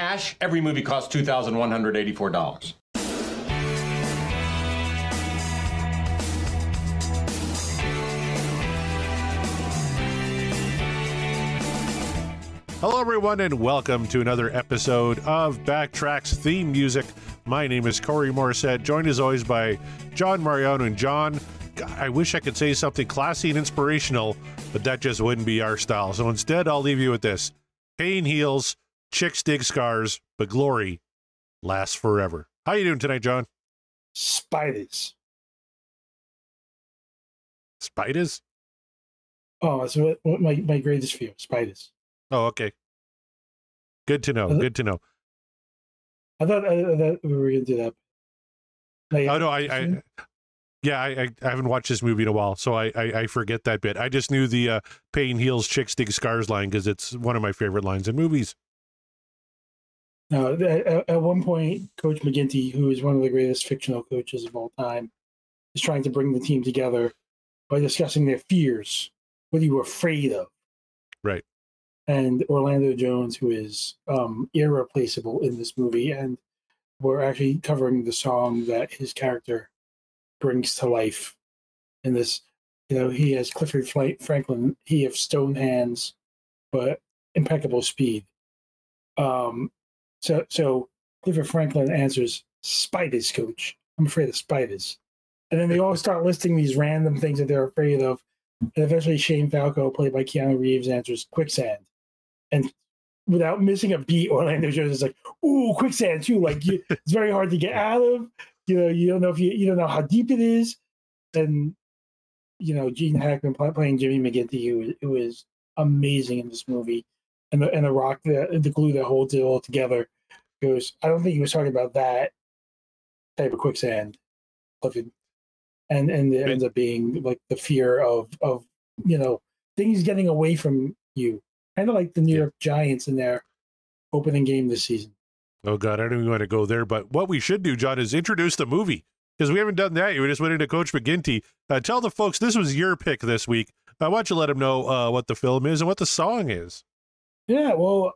cash, every movie costs $2,184. Hello, everyone, and welcome to another episode of Backtracks theme music. My name is Corey Morissette, joined as always by John Mariano. And John, I wish I could say something classy and inspirational, but that just wouldn't be our style. So instead, I'll leave you with this pain heals, chicks dig scars, but glory lasts forever. How you doing tonight, John? Spiders. Spiders? Oh, that's what, what my, my greatest fear. Spiders. Oh, okay. Good to know. Good to know. I thought, I, I thought we were going to do that. Like, oh, no, I, I yeah, I, I, haven't watched this movie in a while, so I, I, I forget that bit. I just knew the uh, pain heals, chicks dig scars line because it's one of my favorite lines in movies. Now, at, at one point, Coach McGinty, who is one of the greatest fictional coaches of all time, is trying to bring the team together by discussing their fears. What are you afraid of? Right and Orlando Jones, who is um, irreplaceable in this movie. And we're actually covering the song that his character brings to life in this. You know, he has Clifford Franklin, he has stone hands, but impeccable speed. Um, so, so Clifford Franklin answers, "Spiders, coach. I'm afraid of spiders." And then they all start listing these random things that they're afraid of. And eventually, Shane Falco, played by Keanu Reeves, answers quicksand and without missing a beat, Orlando Jones is like, "Ooh, quicksand too! Like you, it's very hard to get out of. You know, you don't know if you you don't know how deep it is." And you know, Gene Hackman playing Jimmy McGinty, who, who is amazing in this movie, and the and the rock, the the glue that holds it all together. Goes. I don't think he was talking about that type of quicksand, and and it ends up being like the fear of of you know things getting away from you kind of like the New yeah. York Giants in their opening game this season. Oh God, I don't even want to go there. But what we should do, John, is introduce the movie because we haven't done that. Yet. We just went into Coach McGinty. Uh, tell the folks this was your pick this week. I want you to let them know uh, what the film is and what the song is. Yeah, well,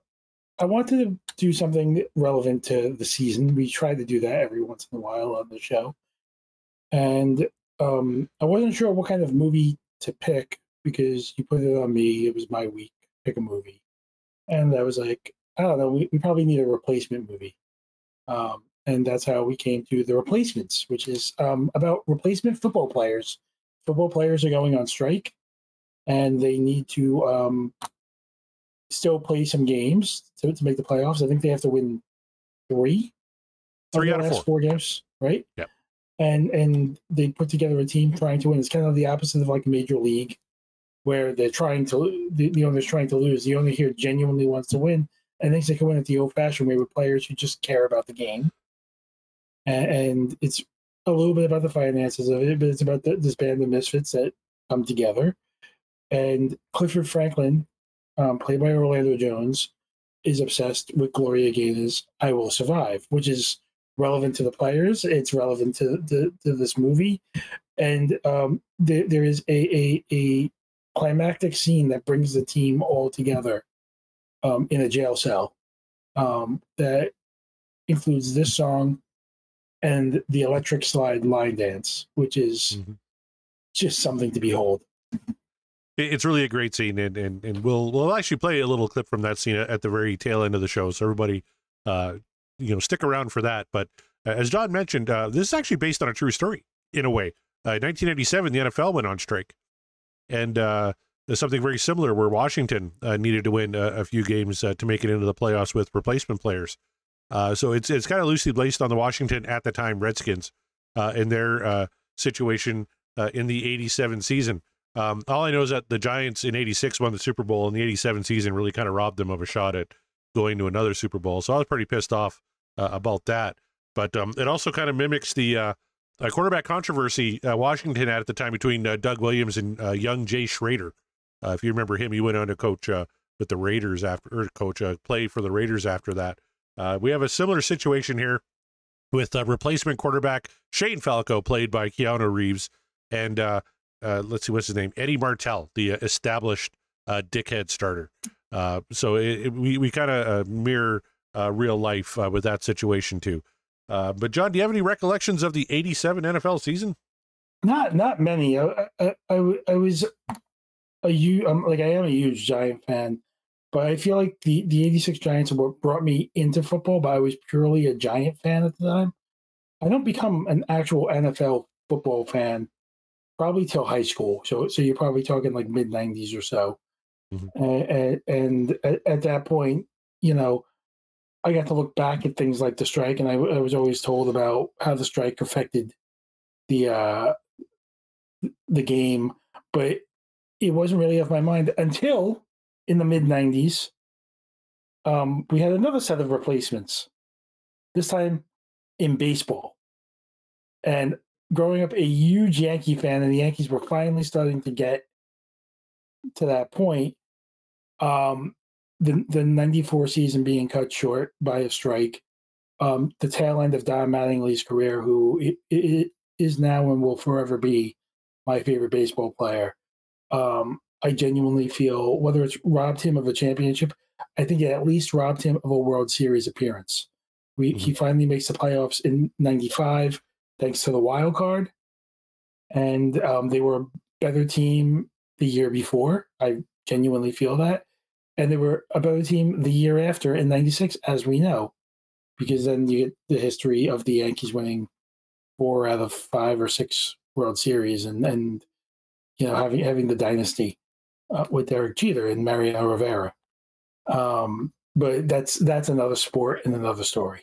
I wanted to do something relevant to the season. We try to do that every once in a while on the show, and um, I wasn't sure what kind of movie to pick because you put it on me. It was my week pick a movie. And I was like, I don't know, we, we probably need a replacement movie. Um, and that's how we came to The Replacements, which is um, about replacement football players. Football players are going on strike and they need to um, still play some games to, to make the playoffs. I think they have to win three, three out of four. four games, right? Yeah. And and they put together a team trying to win. It's kind of the opposite of like major league, where they're trying to the, the owner's trying to lose. The owner here genuinely wants to win and thinks they can win it the old-fashioned way with players who just care about the game. And, and it's a little bit about the finances of it, but it's about the, this band of misfits that come together. And Clifford Franklin, um, played by Orlando Jones, is obsessed with Gloria Gaynor's "I Will Survive," which is relevant to the players. It's relevant to, to, to this movie, and um, there, there is a, a, a climactic scene that brings the team all together um, in a jail cell um, that includes this song and the electric slide line dance, which is mm-hmm. just something to behold. It's really a great scene, and, and, and we'll we'll actually play a little clip from that scene at the very tail end of the show, so everybody, uh, you know, stick around for that. But uh, as John mentioned, uh, this is actually based on a true story in a way. Uh, 1987, the NFL went on strike, and uh, something very similar where Washington uh, needed to win a, few games uh, to make it into the playoffs with replacement players. So it's it's kind of loosely based on the Washington at the time Redskins in their situation in the '87 season. Um, all I know is that the Giants in '86 won the Super Bowl, and the '87 season really kind of robbed them of a shot at going to another Super Bowl. So I was pretty pissed off about that. But um, it also kind of mimics the a quarterback controversy uh, Washington had at the time between uh, Doug Williams and uh, young Jay Schroeder. Uh, if you remember him, he went on to coach uh, with the Raiders after, or coach uh, play for the Raiders after that. we have a similar situation here with replacement quarterback Shane Falco, played by Keanu Reeves, and let's see what's his name, Eddie Martell, the established dickhead starter. so it, it, we we kind of mirror uh, real life uh, with that situation too. Uh, but John, do you have any recollections of the '87 NFL season? Not not many. I I was a huge um, like I am a huge Giant fan, but I feel like the the '86 Giants what brought me into football. But I was purely a Giant fan at the time. I don't become an actual NFL football fan probably till high school. So so you're probably talking like mid '90s or so. Mhm. And, and at, at that point, you know, I got to look back at things like the strike, and I, I was always told about how the strike affected the uh, the game, but it wasn't really off my mind until in the mid '90s. Um, we had another set of replacements. This time in baseball, and growing up a huge Yankee fan, and the Yankees were finally starting to get to that point. Um, the the '94 season being cut short by a strike, um, the tail end of Don Mattingly's career, who i- i- is now and will forever be my favorite baseball player. Um, I genuinely feel whether it's robbed him of a championship, I think it at least robbed him of a World Series appearance. We he finally makes the playoffs in '95 thanks to the wild card, and um, they were a better team the year before. I genuinely feel that, and they were a better team the year after in '96, as we know, because then you get the history of the Yankees winning four out of five or six World Series, and and you know having having the dynasty uh, with Derek Jeter and Mariano Rivera. Um, but that's that's another sport and another story.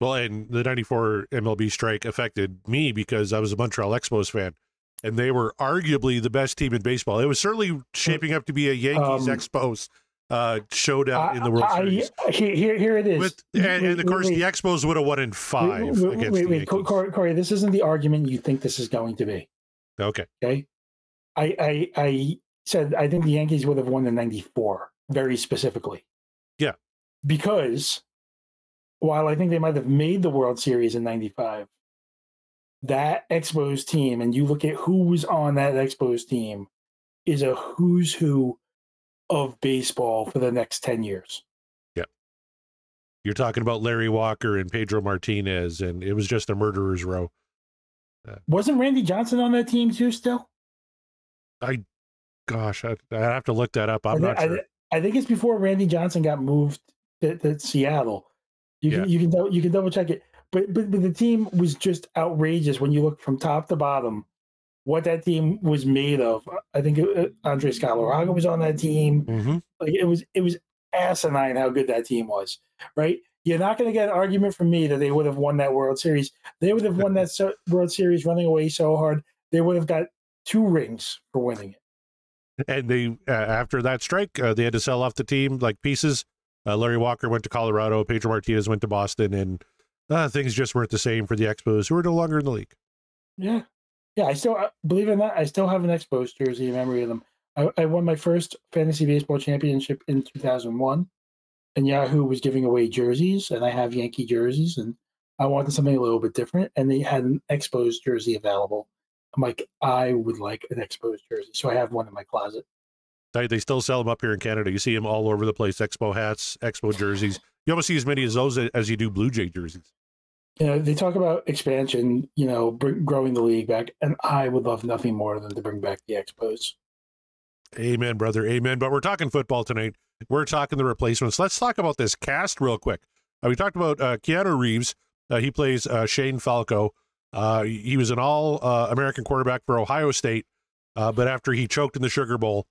Well, and the 94 MLB strike affected me because I was a Montreal Expos fan and they were arguably the best team in baseball. It was certainly shaping up to be a Yankees Um, Expos uh, showdown in the World I- I- Series. here, here, here it is. With, and, and of course, wait, the Expos would have won in five wait, wait, against wait, the wait. Corey, Corey, this isn't the argument you think this is going to be. Okay. Okay, I, I, I said I think the Yankees would have won in '94 very specifically. Yeah. because while I think they might have made the World Series in '95, that Expos team, and you look at who was on that Expos team, is a who's who of baseball for the next ten years. Yeah. You're talking about Larry Walker and Pedro Martinez, and it was just a murderer's row. Uh, Wasn't Randy Johnson on that team too? Still, I, Gosh, I, I have to look that up. I'm I, not thi- I sure. I think it's before Randy Johnson got moved to, to Seattle. You Yeah. can you can you can double check it, but, but but the team was just outrageous when you look from top to bottom. What that team was made of. I think it, uh, Andres Galarraga was on that team. Mhm. Like it was it was asinine how good that team was. Right? You're not going to get an argument from me that they would have won that World Series. They would have won that so- World Series running away so hard. They would have got two rings for winning it. And they, uh, after that strike, uh, they had to sell off the team like pieces. Uh, Larry Walker went to Colorado. Pedro Martinez went to Boston, and uh, things just weren't the same for the Expos, who are no longer in the league. Yeah, yeah. I still uh, believe in that. I still have an Expos jersey in memory of them. I, I won my first fantasy baseball championship in 2001, and Yahoo was giving away jerseys, and I have Yankee jerseys, and I wanted something a little bit different, and they had an Expos jersey available. I'm like, I would like an Expos jersey, so I have one in my closet. They, they still sell them up here in Canada. You see them all over the place. Expo hats, Expo jerseys. You almost see as many as those as you do Blue Jay jerseys. You know, they talk about expansion, you know, br- growing the league back, and I would love nothing more than to bring back the Expos. Amen, brother. Amen. But we're talking football tonight. We're talking the replacements. Let's talk about this cast real quick. Uh, we talked about uh, Keanu Reeves. Uh, he plays uh, Shane Falco. Uh, he was an all uh, American quarterback for Ohio State, uh, but after he choked in the Sugar Bowl,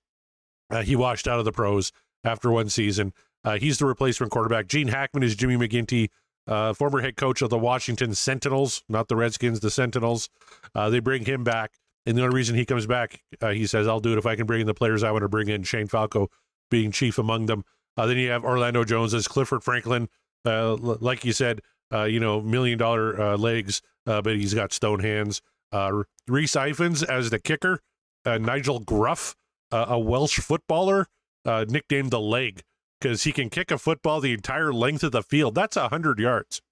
uh, he washed out of the pros after one season. Uh, he's the replacement quarterback. Gene Hackman is Jimmy McGinty, uh, former head coach of the Washington Sentinels, not the Redskins, the Sentinels. Uh, they bring him back. And the only reason he comes back, uh, he says, I'll do it if I can bring in the players I want to bring in, Shane Falco being chief among them. Uh, then you have Orlando Jones as Clifford Franklin. L- like you said, you know, million dollar legs, but he's got stone hands. Rhys Ifans as the kicker. Nigel Gruff, a Welsh footballer, uh, nicknamed the leg because he can kick a football the entire length of the field. That's 100 yards.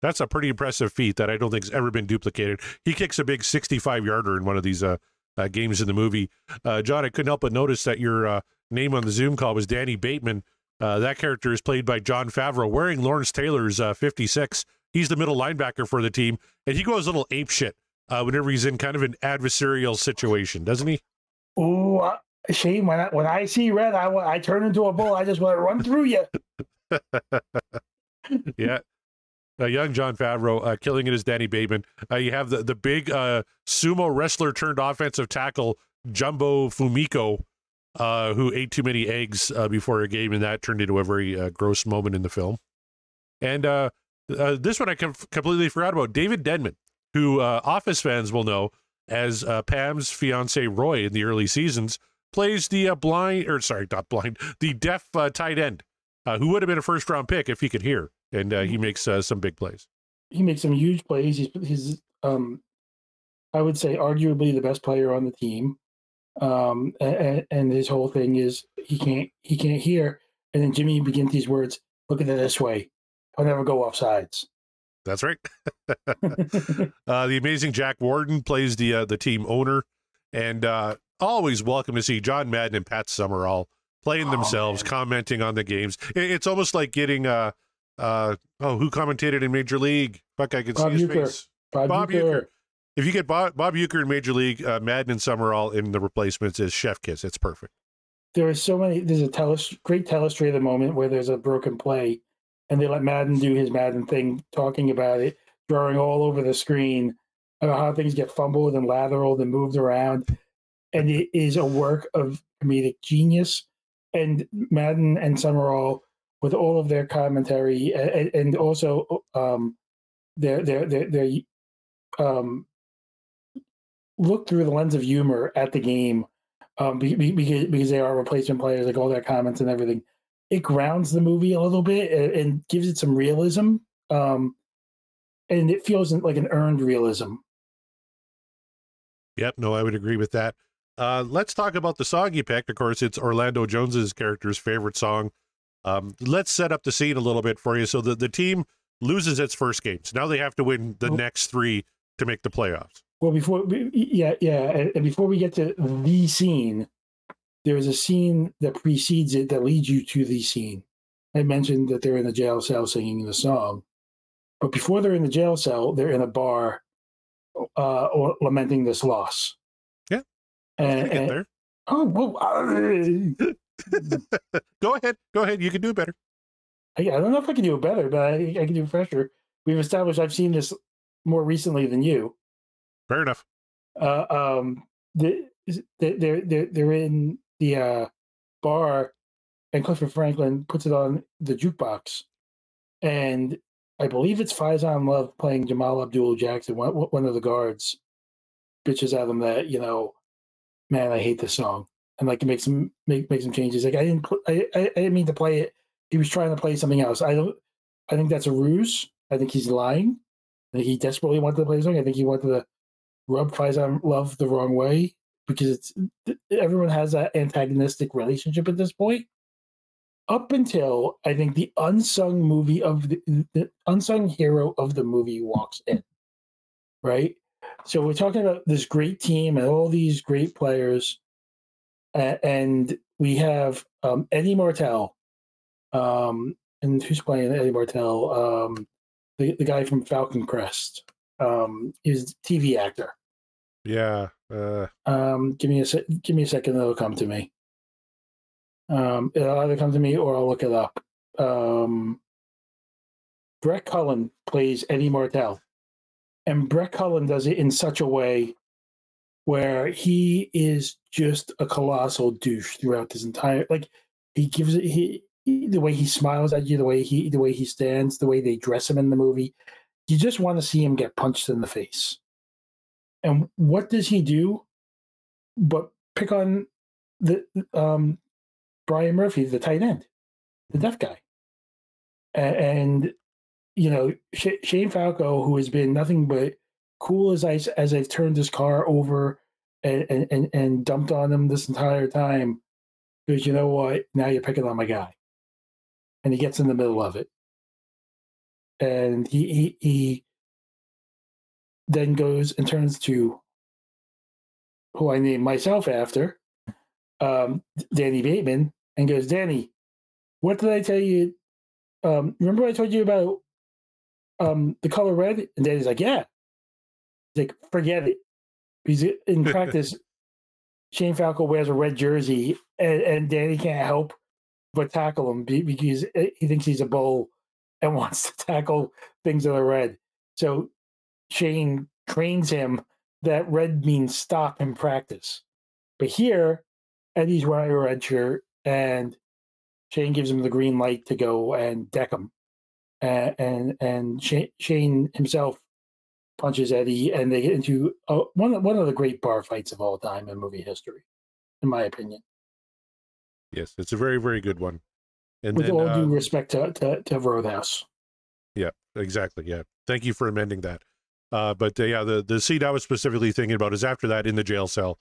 That's a pretty impressive feat that I don't think's ever been duplicated. He kicks a big 65 yarder in one of these uh, uh, games in the movie. Uh, John, I couldn't help but notice that your uh, name on the Zoom call was Danny Bateman. Uh, that character is played by Jon Favreau, wearing Lawrence Taylor's uh, 56. He's the middle linebacker for the team, and he goes a little ape shit whenever he's in kind of an adversarial situation, doesn't he? Oh, uh, Shane, when I, when I see red, I, I turn into a bull. I just want to run through you. yeah. Uh, young Jon Favreau uh, killing it as Danny Bateman. Uh, you have the the big uh, sumo wrestler turned offensive tackle Jumbo Fumiaki, uh, who ate too many eggs uh, before a game, and that turned into a very gross moment in the film. And this one I com- completely forgot about David Denman, who Office fans will know as uh, Pam's fiance Roy in the early seasons, plays the uh, blind or sorry, not blind, the deaf uh, tight end, uh, who would have been a first round pick if he could hear, and uh, he makes uh, some big plays. He makes some huge plays. He's, he's um, I would say, arguably the best player on the team. Um, and, and his whole thing is he can't he can't hear. And then Jimmy begins these words. Look at it this way. I'll never go off sides. That's right. uh, the amazing Jack Warden plays the uh, the team owner, and uh, always welcome to see John Madden and Pat Summerall playing Oh, themselves, man. commenting on the games. It- it's almost like getting uh uh oh who commentated in Major League? Fuck, I can Bob see his Uecker. face. Bob, Bob Uecker. Uecker. If you get Bob, Bob Uecker in Major League, uh, Madden and Summerall in the replacements is Chef Kiss. It's perfect. there are so many. There's a telest- great the moment where there's a broken play, and they let Madden do his Madden thing, talking about it, drawing all over the screen about how things get fumbled and lateraled and moved around, and it is a work of comedic genius. And Madden and Summerall, with all of their commentary, and, and also um, their their their, their um, look through the lens of humor at the game um, be- be- because, because they are replacement players, like all their comments and everything. It grounds the movie a little bit and, and gives it some realism, um, and it feels like an earned realism. Yep, no, I would agree with that. Uh, let's talk about the song you picked. Of course, it's Orlando Jones's character's favorite song. Um, let's set up the scene a little bit for you. So the, the team loses its first game. So now they have to win the Oh. next three to make the playoffs. Well, before, yeah, yeah, and, and before we get to the scene, there's a scene that precedes it that leads you to the scene. I mentioned that they're in the jail cell singing the song, but before they're in the jail cell, they're in a bar, uh, or lamenting this loss. Yeah, and, and- there. oh, well, uh, Go ahead. Go ahead. You can do it better. I, I don't know if I can do it better, but I, I can do it fresher. We've established I've seen this more recently than you. Fair enough. Uh, um, the, they're they're they're in the uh, bar, and Clifford Franklin puts it on the jukebox, and I believe it's Faizon Love playing Jamal Abdul Jackson, one, one of the guards, bitches at him that you know, man, I hate this song, and like makes him make make some changes. Like I didn't I, I I didn't mean to play it. He was trying to play something else. I don't. I think that's a ruse. I think he's lying. I think he desperately wanted to play a song. I think he wanted to rub Faizon Love the wrong way because it's everyone has that antagonistic relationship at this point. Up until I think the unsung movie of the, the unsung hero of the movie walks in, right? So we're talking about this great team and all these great players, and we have um, Eddie Martell, um, and who's playing Eddie Martell? Um, the the guy from Falcon Crest. Um, he's a TV actor. Yeah. Uh, Um, give me a sec. Give me a second. It'll come to me. Um, it'll either come to me or I'll look it up. Um, Brett Cullen plays Eddie Martell, and Brett Cullen does it in such a way where he is just a colossal douche throughout this entire. Like he gives it. He, he the way he smiles at you, the way he the way he stands, the way they dress him in the movie. You just want to see him get punched in the face. And what does he do? But pick on the um, Brian Murphy, the tight end, the deaf guy, A- and you know Sh- Shane Falco, who has been nothing but cool as ice as I've turned his car over and and, and, and dumped on him this entire time. Because you know what? Now you're picking on my guy, and he gets in the middle of it, and he he, he then goes and turns to who I named myself after, um, Danny Bateman, and goes, Danny, what did I tell you? Um, remember I told you about um, the color red? And Danny's like, yeah. He's like, forget it. Because in practice, Shane Falco wears a red jersey, and, and Danny can't help but tackle him because he thinks he's a bull and wants to tackle things that are red. So Shane trains him that red means stop in practice. But here, Eddie's wearing a red shirt, and Shane gives him the green light to go and deck him. And and, and Shane, Shane himself punches Eddie, and they get into uh, one of, one of the great bar fights of all time in movie history, in my opinion. Yes, it's a very very good one. And With then, all uh, due respect to, to, to Roadhouse. Yeah, exactly. Yeah. Thank you for amending that. Uh, but uh, yeah, the, the scene I was specifically thinking about is after that in the jail cell.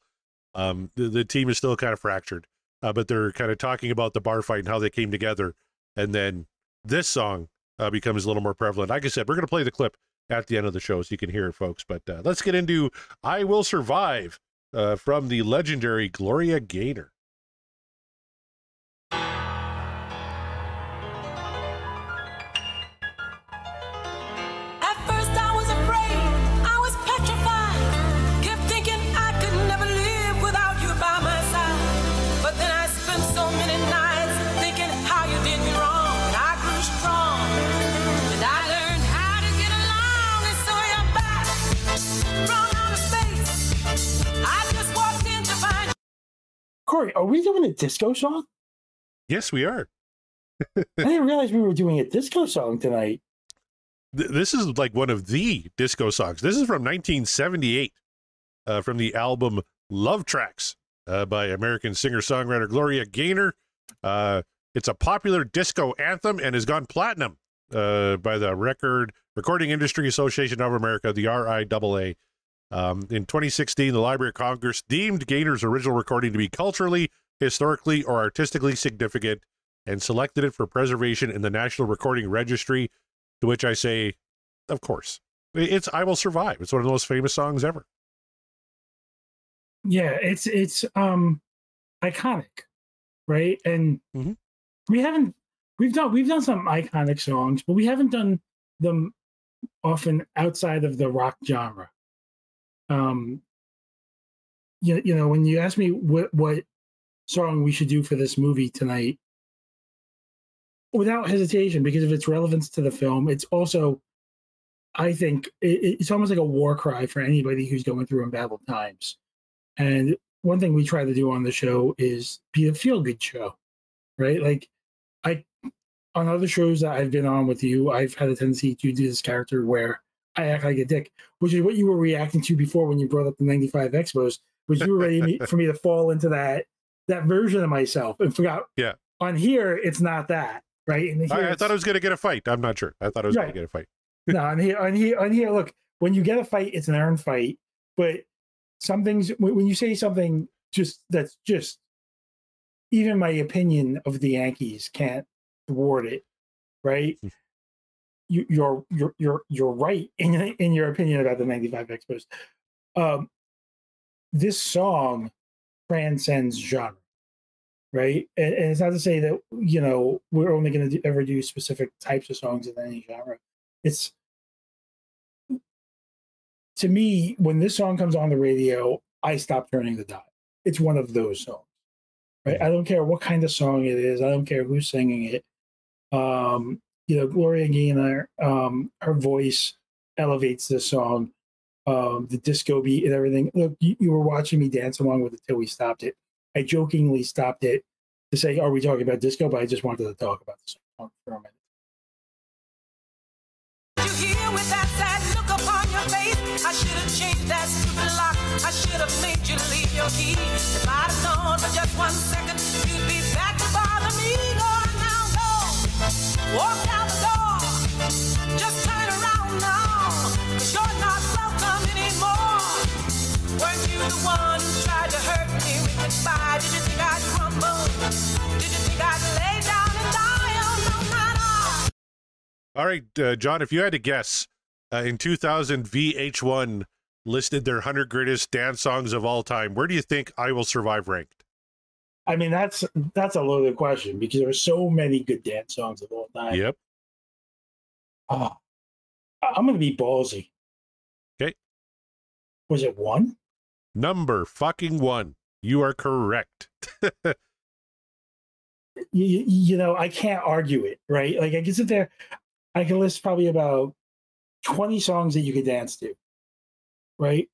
Um, the, the team is still kind of fractured, uh, but they're kind of talking about the bar fight and how they came together. And then this song uh, becomes a little more prevalent. Like I said, we're going to play the clip at the end of the show so you can hear it, folks. But uh, let's get into I Will Survive uh, from the legendary Gloria Gaynor. Corey, are we doing a disco song? Yes, we are. I didn't realize we were doing a disco song tonight. Th- this is like one of the disco songs. This is from 1978 uh, from the album Love Tracks uh, by American singer songwriter Gloria Gaynor. Uh, it's a popular disco anthem and has gone platinum uh, by the Record Recording Industry Association of America, the RIAA. Um, in 2016, the Library of Congress deemed Gaynor's original recording to be culturally, historically, or artistically significant and selected it for preservation in the National Recording Registry to which I say, of course. It's I Will Survive. It's one of the most famous songs ever. Yeah, it's it's um iconic, right? And Mhm. we haven't we've done we've done some iconic songs, but we haven't done them often outside of the rock genre. Um you, you know, when you ask me what what song we should do for this movie tonight, without hesitation, because of its relevance to the film, it's also I think it, it's almost like a war cry for anybody who's going through embattled times. And one thing we try to do on the show is be a feel good show, right? Like I on other shows that I've been on with you, I've had a tendency to do this character where I act like a dick, which is what you were reacting to before when you brought up the 95 Expos, was you were ready for me to fall into that that version of myself and forgot. Yeah. On here, it's not that, right? And here I, I thought I was going to get a fight. I'm not sure. I thought I was going to get a fight. no, on here, on here, on here. Look, when you get a fight, it's an earned fight. But some things, when, when you say something just that's just, even my opinion of the Yankees can't thwart it, right? Hmm. You, you're you're you're you're right in in your opinion about the '95 Expos. Um, this song transcends genre, right? And, and it's not to say that you know we're only going to ever do specific types of songs in any genre. It's to me when this song comes on the radio, I stop turning the dial. It's one of those songs, right? I don't care what kind of song it is. I don't care who's singing it. Um, you know, Gloria Gaynor, um, her voice elevates this song. Um, the disco beat and everything. Look, you, you were watching me dance along with it till we stopped it. I jokingly stopped it to say, "Are we talking about disco?" But I just wanted to talk about the song for a minute. I should have changed that stupid lock. I should have made you leave your key. If I'd known for just one second, you'd be All right, uh, John, if you had to guess, uh, in 2000, VH1 listed their 100 greatest dance songs of all time. Where do you think I Will Survive ranked? I mean, that's that's a loaded question because there are so many good dance songs of all time. Yep. Oh, I'm going to be ballsy. Okay. Was it one? Number fucking one. You are correct. You, you, you know, I can't argue it, right? Like I can sit there, I can list probably about 20 songs that you could dance to, right?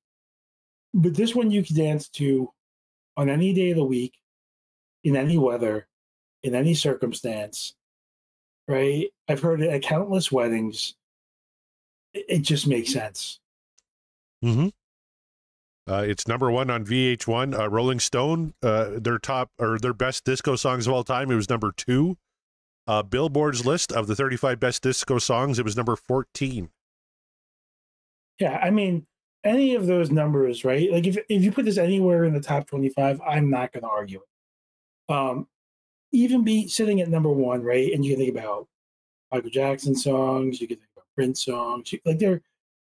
But this one you could dance to on any day of the week, in any weather, in any circumstance, right? I've heard it at countless weddings. It, just makes sense. Mm-hmm. Uh, it's number one on VH1. Uh, Rolling Stone, uh, their top or their best disco songs of all time. It was number two. Uh, Billboard's list of the 35 best disco songs. It was number 14. Yeah, I mean, any of those numbers, right? Like if if you put this anywhere in the top 25, I'm not going to argue it. Um, even be sitting at number one, right? And you can think about Michael Jackson songs, you can think about Prince songs, like there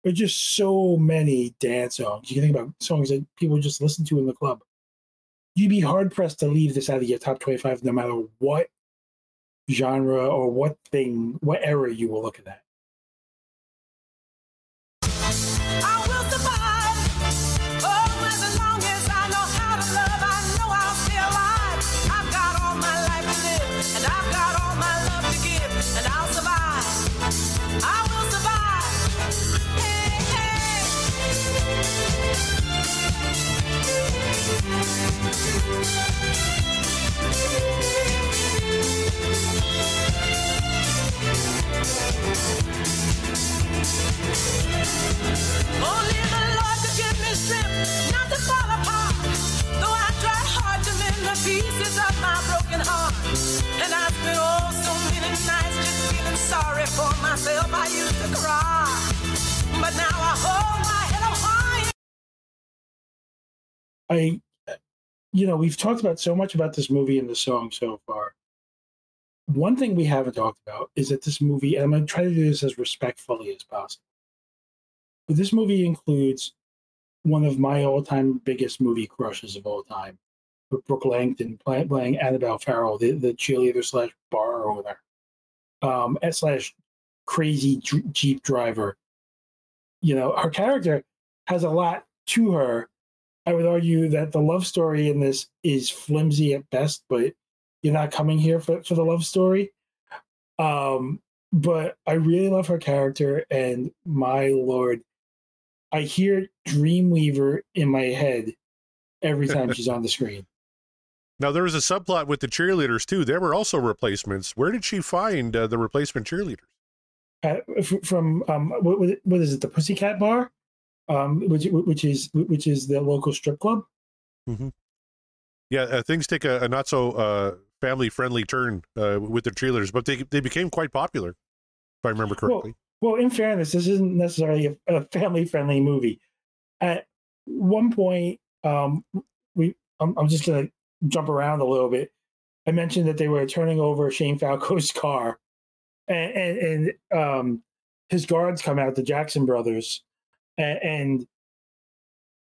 are just so many dance songs. You can think about songs that people just listen to in the club. You'd be hard pressed to leave this out of your top 25, no matter what genre or what thing, what era you were looking at. I, you know, we've talked about so much about this movie and the song so far. One thing we haven't talked about is that this movie, and I'm going to try to do this as respectfully as possible. But this movie includes one of my all-time biggest movie crushes of all time, with Brooke Langton play, playing Annabelle Farrell, the, the cheerleader slash bar owner, um, slash crazy jeep driver. You know, her character has a lot to her, I would argue that the love story in this is flimsy at best, but you're not coming here for, for the love story. Um, but I really love her character, and my lord, I hear Dreamweaver in my head every time she's on the screen. Now, there was a subplot with the cheerleaders, too. There were also replacements. Where did she find uh, the replacement cheerleaders? Uh, f- from um, what, what what is it? The Pussycat Bar, um, which which is which is the local strip club. Yeah, uh, things take a, a not so uh, family friendly turn uh, with the cheerleaders, but they, they became quite popular, if I remember correctly. Well, in fairness, this isn't necessarily a, a family-friendly movie. At one point, um, we I'm, I'm just gonna jump around a little bit. I mentioned that they were turning over Shane Falco's car, and and, and um, his guards come out, the Jackson brothers, and, and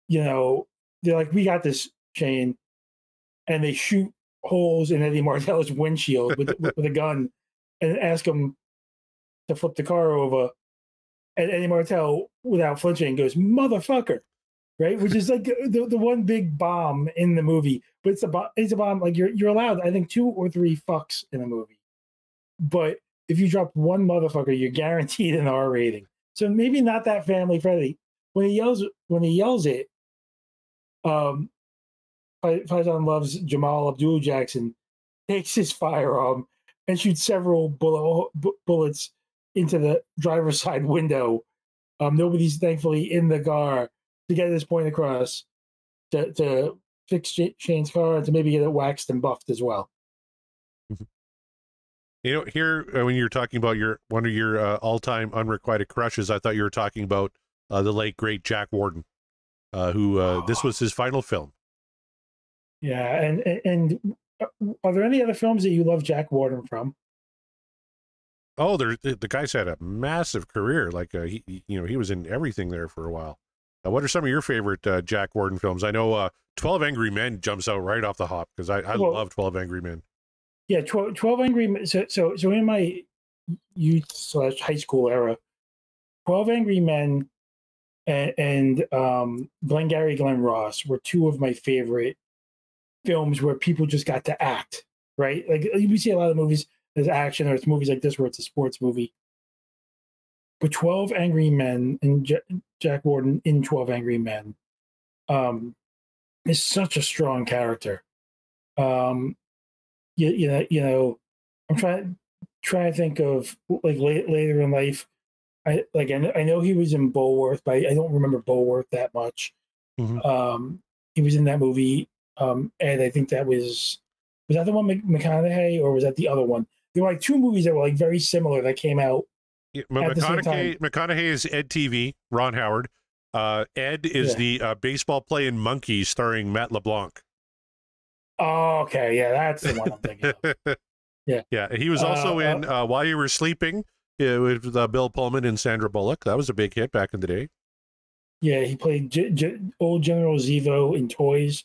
you know they're like, "We got this, Shane," and they shoot holes in Eddie Martell's windshield with with a gun, and ask him to flip the car over. And Eddie Martell, without flinching, goes, motherfucker. Right? Which is like the, the one big bomb in the movie. But it's a bomb, it's a bomb, like you're you're allowed, I think, two or three fucks in a movie. But if you drop one motherfucker, you're guaranteed an R rating. So maybe not that family friendly. When he yells when he yells it, um Faizon Love's Jamal Abdul Jackson, takes his firearm and shoots several bullet, bu- bullets into the driver's side window. Um, nobody's thankfully in the car to get this point across to, to fix Sh- Shane's car and to maybe get it waxed and buffed as well. You know, here uh, when you were talking about your one of your uh, all-time unrequited crushes, I thought you were talking about uh, the late great Jack Warden, uh, who uh, this was his final film. Yeah, and and, and uh, are there any other films that you love Jack Warden from? Oh, there the, guy's had a massive career. Like uh, he, he- you know, he was in everything there for a while. Uh, what are some of your favorite uh, Jack Warden films? I know uh, 12 Angry Men jumps out right off the hop because I, I Well- love 12 Angry Men. Yeah, 12, 12 Angry Men. So, so, so in my youth slash high school era, 12 Angry Men and, and um, Glengarry Glen Ross were two of my favorite films where people just got to act, right? Like we see a lot of movies, there's action, or it's movies like this where it's a sports movie. But 12 Angry Men and J- Jack Warden in 12 Angry Men um, is such a strong character. Um, you, you know, you know, I'm trying trying to think of like late, later in life. I like I know, I know he was in Bulworth, but I, I don't remember Bulworth that much. Mhm. Um, he was in that movie, um, and I think that was was that the one Mc- McConaughey or was that the other one? There were like two movies that were like very similar that came out. Yeah, M- At the same McConaughey, McConaughey is Ed TV, Ron Howard. Uh, Ed is Yeah. the uh, baseball playing monkey starring Matt LeBlanc. Oh, okay, yeah, that's the one I'm thinking of. Yeah. Yeah. He was also Uh, in uh, While You Were Sleeping uh, with uh, Bill Pullman and Sandra Bullock. That was a big hit back in the day. Yeah, he played G- G- old General Zevo in Toys.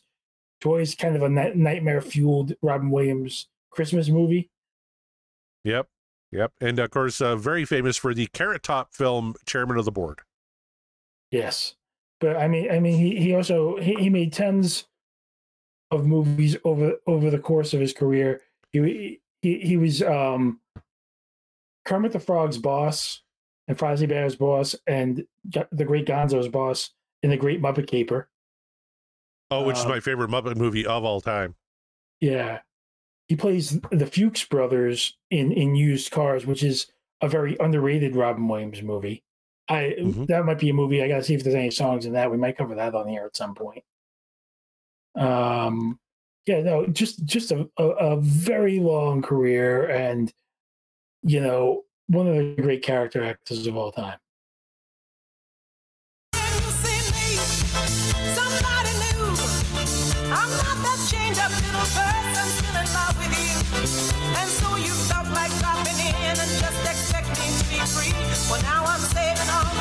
Toys, kind of a ni- nightmare fueled Robin Williams Christmas movie. Yep. Yep. And of course, uh, very famous for the Carrot Top film Chairman of the Board. Yes, but I mean, I mean, he he also he, he made tons of movies over over the course of his career. He he he was um Kermit the Frog's boss and Fozzie Bear's boss and the Great Gonzo's boss in the Great Muppet Caper. Oh, which is Um, my favorite Muppet movie of all time. Yeah, he plays the Fuchs brothers in in Used Cars, which is a very underrated Robin Williams movie. I Mhm. that might be a movie. I gotta see if there's any songs in that. We might cover that on here at some point. Um, yeah, no, just just a, a, a very long career, and you know, one of the great character actors of all time. When you see me, And so you felt like dropping in and just expecting to be free. Well, now I'm saving all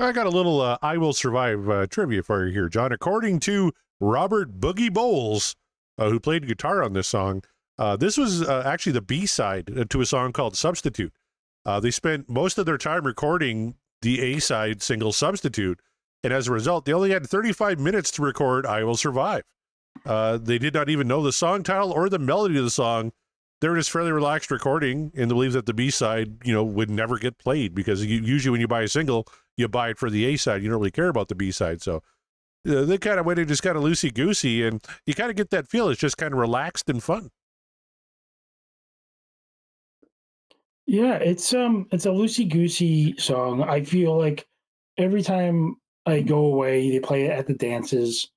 I got a little uh, I Will Survive uh, trivia for you here, John. According to Robert Boogie Bowles, uh, who played guitar on this song, uh, this was uh, actually the B side to a song called Substitute. Uh, they spent most of their time recording the A side single Substitute, and as a result, they only had 35 minutes to record I Will Survive. Uh, they did not even know the song title or the melody of the song. They were just fairly relaxed recording in the belief that the B side, you know, would never get played because you, usually when you buy a single, you buy it for the A side. You don't really care about the B side. So uh, they kind of went in just kind of loosey goosey, and you kind of get that feel. It's just kind of relaxed and fun. Yeah, it's um it's a loosey goosey song. I feel like every time I go away, they play it at the dances.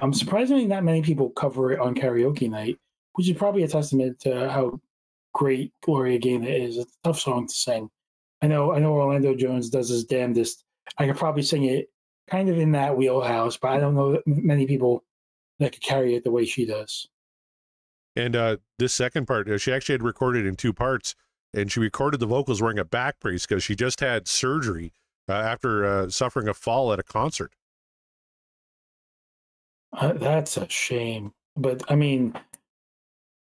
Um surprisingly not many people cover it on karaoke night, which is probably a testament to how great Gloria Gaynor is. It's a tough song to sing. I know I know Orlando Jones does his damnedest. I could probably sing it kind of in that wheelhouse, but I don't know many people that could carry it the way she does. And uh, this second part, uh, she actually had recorded in two parts, and she recorded the vocals wearing a back brace because she just had surgery uh, after uh, suffering a fall at a concert. Uh, that's a shame. But I mean,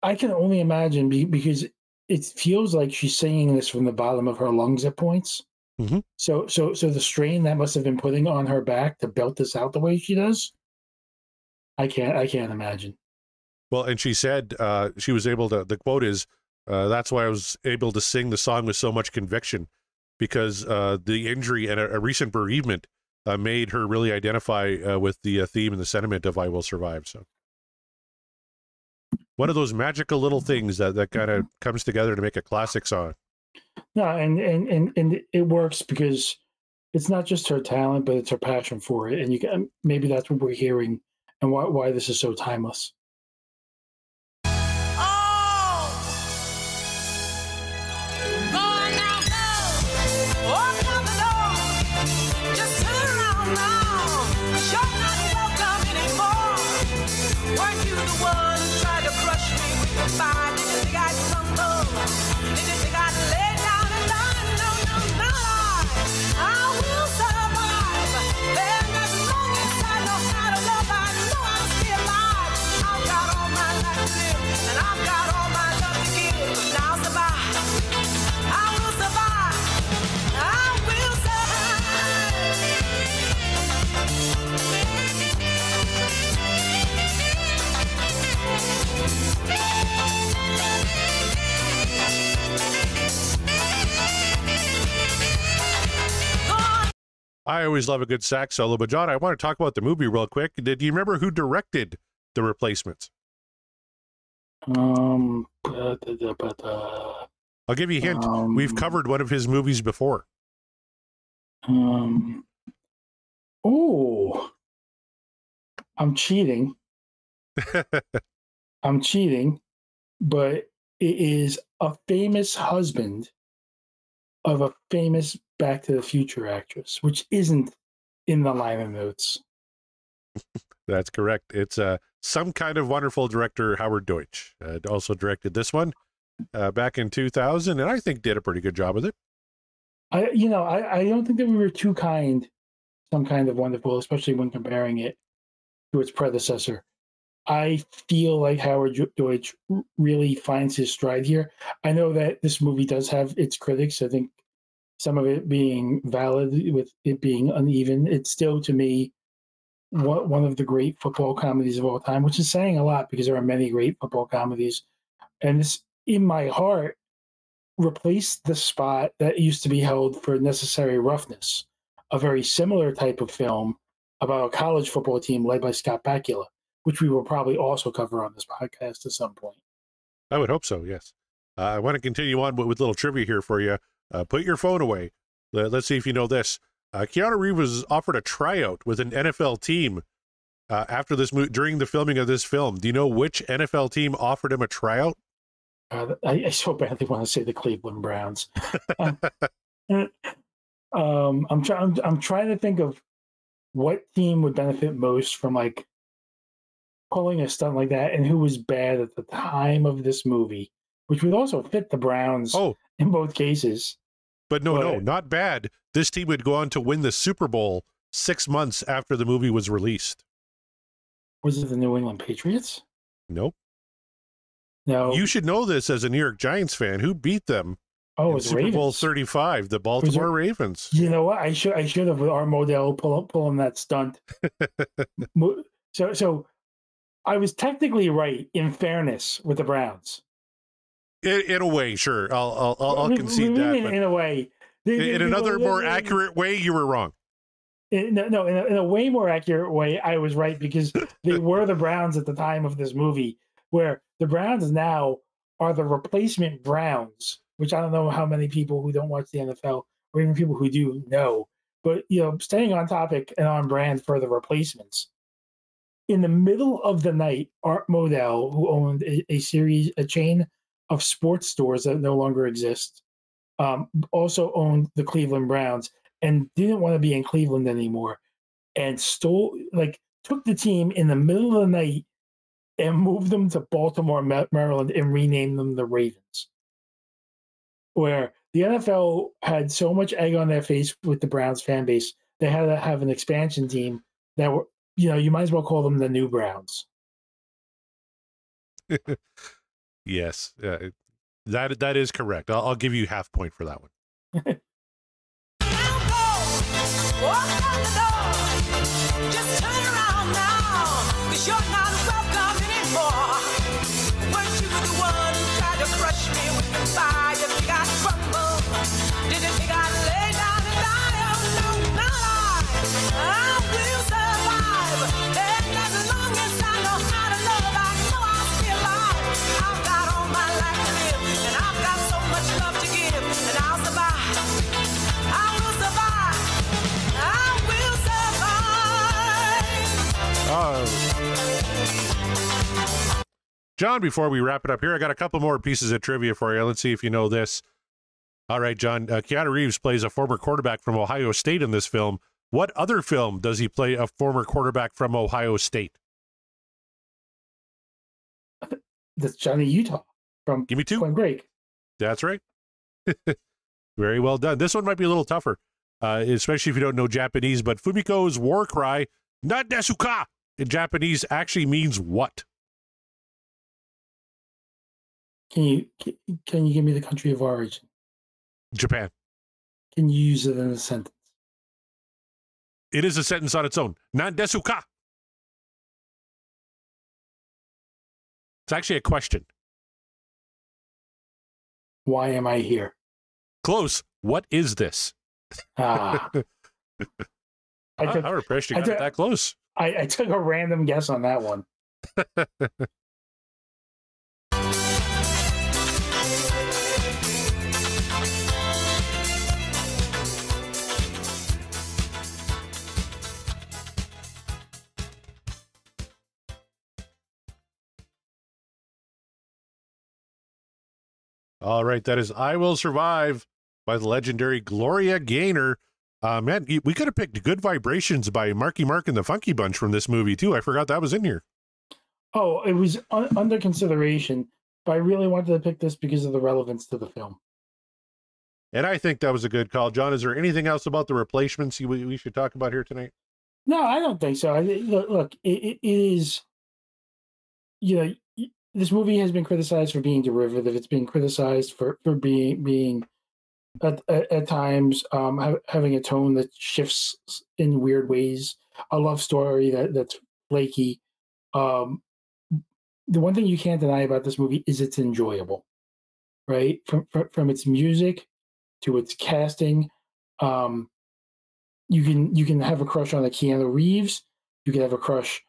I can only imagine be, because it feels like she's singing this from the bottom of her lungs at points. Mhm. So, so, so the strain that must have been putting on her back to belt this out the way she does. I can't. I can't imagine. Well, and she said uh, she was able to. The quote is, uh, "That's why I was able to sing the song with so much conviction, because uh, the injury and a, a recent bereavement uh, made her really identify uh, with the uh, theme and the sentiment of "I Will Survive." So, one of those magical little things that that kind of mm-hmm. comes together to make a classic song. Yeah, and and and and it works because it's not just her talent, but it's her passion for it, and you can maybe that's what we're hearing and why why this is so timeless. I always love a good sax solo, but John, I want to talk about the movie real quick. Did you remember who directed the replacements? Um, uh, ba- da. I'll give you a hint. Um, We've covered one of his movies before. Um. Oh, I'm cheating. I'm cheating, but it is a famous husband of a famous Back to the Future actress, which isn't in the liner notes. That's correct. It's uh, some kind of wonderful director, Howard Deutch. Uh, also directed this one uh, back in 2000, and I think did a pretty good job with it. I, you know, I, I don't think that we were too kind. Some kind of wonderful, especially when comparing it to its predecessor. I feel like Howard Deutch really finds his stride here. I know that this movie does have its critics. I think some of it being valid, with it being uneven. It's still, to me, one one of the great football comedies of all time, which is saying a lot because there are many great football comedies. And this, in my heart, replaced the spot that used to be held for Necessary Roughness, a very similar type of film about a college football team led by Scott Bakula, which we will probably also cover on this podcast at some point. I would hope so, yes. Uh, I want to continue on with, with little trivia here for you. Uh, put your phone away. Let, us see if you know this. Uh, Keanu Reeves was offered a tryout with an NFL team uh, after this mo- during the filming of this film. Do you know which NFL team offered him a tryout? Uh, I, I so badly want to say the Cleveland Browns. um, I'm trying. I'm, I'm trying to think of what team would benefit most from like pulling a stunt like that, and who was bad at the time of this movie, which would also fit the Browns Oh, in both cases. but no, no, not bad. This team would go on to win the Super Bowl six months after the movie was released. Was it the New England Patriots? Nope. No. You should know this as a New York Giants fan. Who beat them oh, it was Super Ravens. Bowl 35? The Baltimore Ravens. You know what? I should I should have with Art Modell pull pull him that stunt. So so I was technically right in fairness with the Browns. In, in a way, sure. I'll I'll, I'll, concede that. but in a way. In, in another they- more accurate way, you were wrong. in- no, no, in a, in a way more accurate way, I was right because they were the Browns at the time of this movie, where the Browns now are the replacement Browns, which I don't know how many people who don't watch the NFL or even people who do know. But you know, staying on topic and on brand for the replacements. In the middle of the night, Art Modell, who owned a, a series, a chain of sports stores that no longer exist, um, also owned the Cleveland Browns and didn't want to be in Cleveland anymore and stole like took the team in the middle of the night and moved them to Baltimore, Maryland and renamed them the Ravens. Where the NFL had so much egg on their face with the Browns fan base, they had to have an expansion team that were, you know, you might as well call them the new Browns. Yes, uh, that that is correct. I'll, I'll give you half point for that one. Walk out the door. Just turn around now. John, before we wrap it up here, I got a couple more pieces of trivia for you. Let's see if you know this. All right, John. Uh, Keanu Reeves plays a former quarterback from Ohio State in this film. What other film does he play a former quarterback from Ohio State? That's Johnny Utah from Give me two. Point Break. That's right. Very well done. This one might be a little tougher, uh, especially if you don't know Japanese. But Fumiaki's war cry, "Not desuka," in Japanese actually means what? Can you can- you give me the country of origin? Japan. Can you use it in a sentence? It is a sentence on its own. Not desuka. It's actually a question. Why am I here? Close. What is this? Ah, I I, took I would impress you I it took- that close. I, I took a random guess on that one. All right, that is "I Will Survive" by the legendary Gloria Gaynor. Uh, man, we could have picked "Good Vibrations" by Marky Mark and the Funky Bunch from this movie too. I forgot that was in here. Oh, it was un- under consideration, but I really wanted to pick this because of the relevance to the film. And I think that was a good call. John, is there anything else about the replacements you, we, we should talk about here tonight? No, I don't think so. I, look, look it, it is, you know, this movie has been criticized for being derivative. It's been criticized for for being being at at, at times um, ha- having a tone that shifts in weird ways. A love story that that's flaky. Um, the one thing you can't deny about this movie is it's enjoyable, right? From from, from its music to its casting. Um, you can you can have a crush on a Keanu Reeves. You can have a crush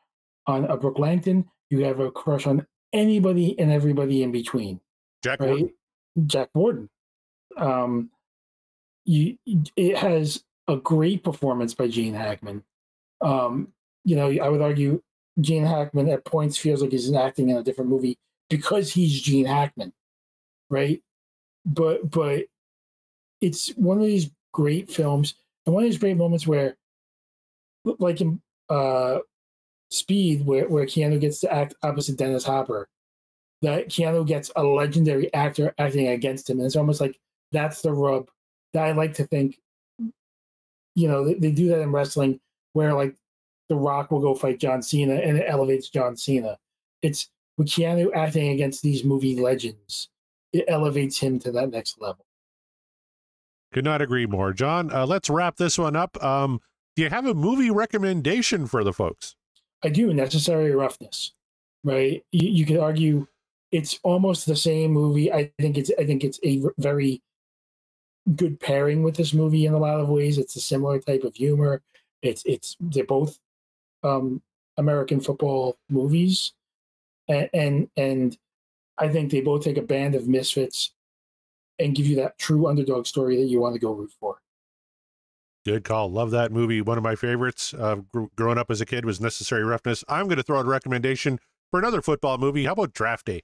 on a Brooke Langton. You can have a crush on anybody and everybody in between, Jack right? Warden. Jack Warden. Um, you it has a great performance by Gene Hackman. Um, you know, I would argue Gene Hackman at points feels like he's acting in a different movie because he's Gene Hackman, right? But but it's one of these great films and one of these great moments where, like in uh, Speed, where where Keanu gets to act opposite Dennis Hopper, that Keanu gets a legendary actor acting against him, and it's almost like that's the rub that I like to think. You know, they, they do that in wrestling, where like The Rock will go fight John Cena, and it elevates John Cena. It's with Keanu acting against these movie legends, it elevates him to that next level. Could not agree more. John, uh, let's wrap this one up. Um, do you have a movie recommendation for the folks? I do necessary roughness, right? You, you could argue it's almost the same movie. I think it's I think it's a very good pairing with this movie in a lot of ways. It's a similar type of humor. It's it's they're both um, American football movies, and, and and I think they both take a band of misfits and give you that true underdog story that you want to go root for. Good call. Love that movie. One of my favorites uh, gr- growing up as a kid was Necessary Roughness. I'm going to throw out a recommendation for another football movie. How about Draft Day,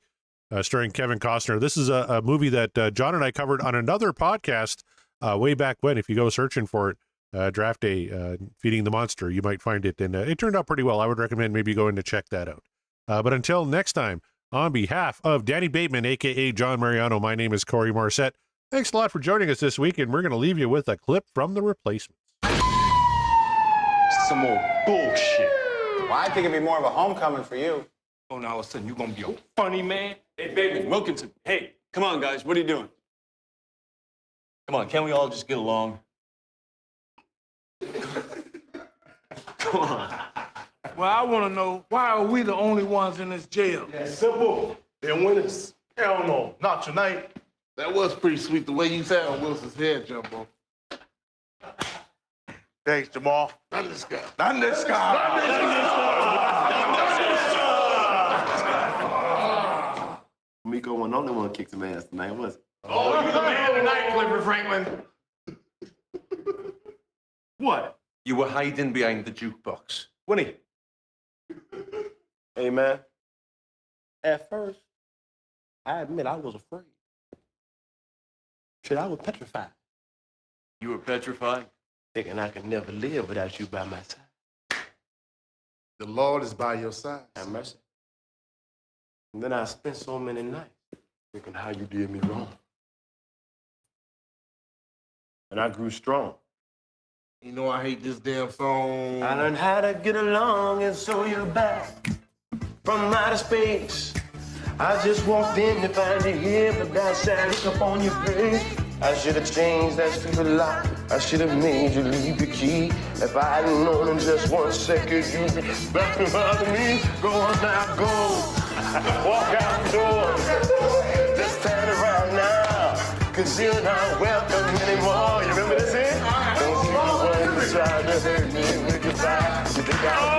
uh, starring Kevin Costner? This is a, a movie that uh, John and I covered on another podcast uh, way back when. If you go searching for it, uh, Draft Day, uh, Feeding the Monster, you might find it. And it turned out pretty well. I would recommend maybe going to check that out. But until next time, on behalf of Danny Bateman, aka John Mariano, my name is Corey Morissette. Thanks a lot for joining us this week, and we're going to leave you with a clip from the replacements. Some more bullshit. Well, I think it'd be more of a homecoming for you. Oh, now all of a sudden you're gonna be a funny man? Hey, baby, Wilkinson. Hey, come on, guys. What are you doing? Come on, can't we all just get along? come on. Well, I want to know why are we the only ones in this jail? Yeah, Simple. They're winners. Hell no, not tonight. That was pretty sweet the way you sat on Wilson's head, Jumbo. Thanks, Jamal. Not this guy. Not this guy. Miko wasn't the only one kicked some ass tonight, was he? Oh, you the man tonight, Clifford Franklin. What? You were hiding behind the jukebox. Winnie. Hey, man. At first, I admit I was afraid. Shit, I was petrified, You were petrified? thinking I could never live without you by my side. The Lord is by your side. Have mercy. And then I spent so many nights thinking how you did me wrong. And I grew strong. You know I hate this damn song. I learned how to get along, and so you're back from outer space. I just walked in to find you here, but that sad look up on your face. I should have changed that stupid lock. I should have made you leave your key. If I hadn't known in just one second, you'd be back behind me. Go on now, go. Walk out the door. Just turn around now. Cause you're not welcome anymore. You remember this here? Don't you one who tried to hurt me with your back. You think I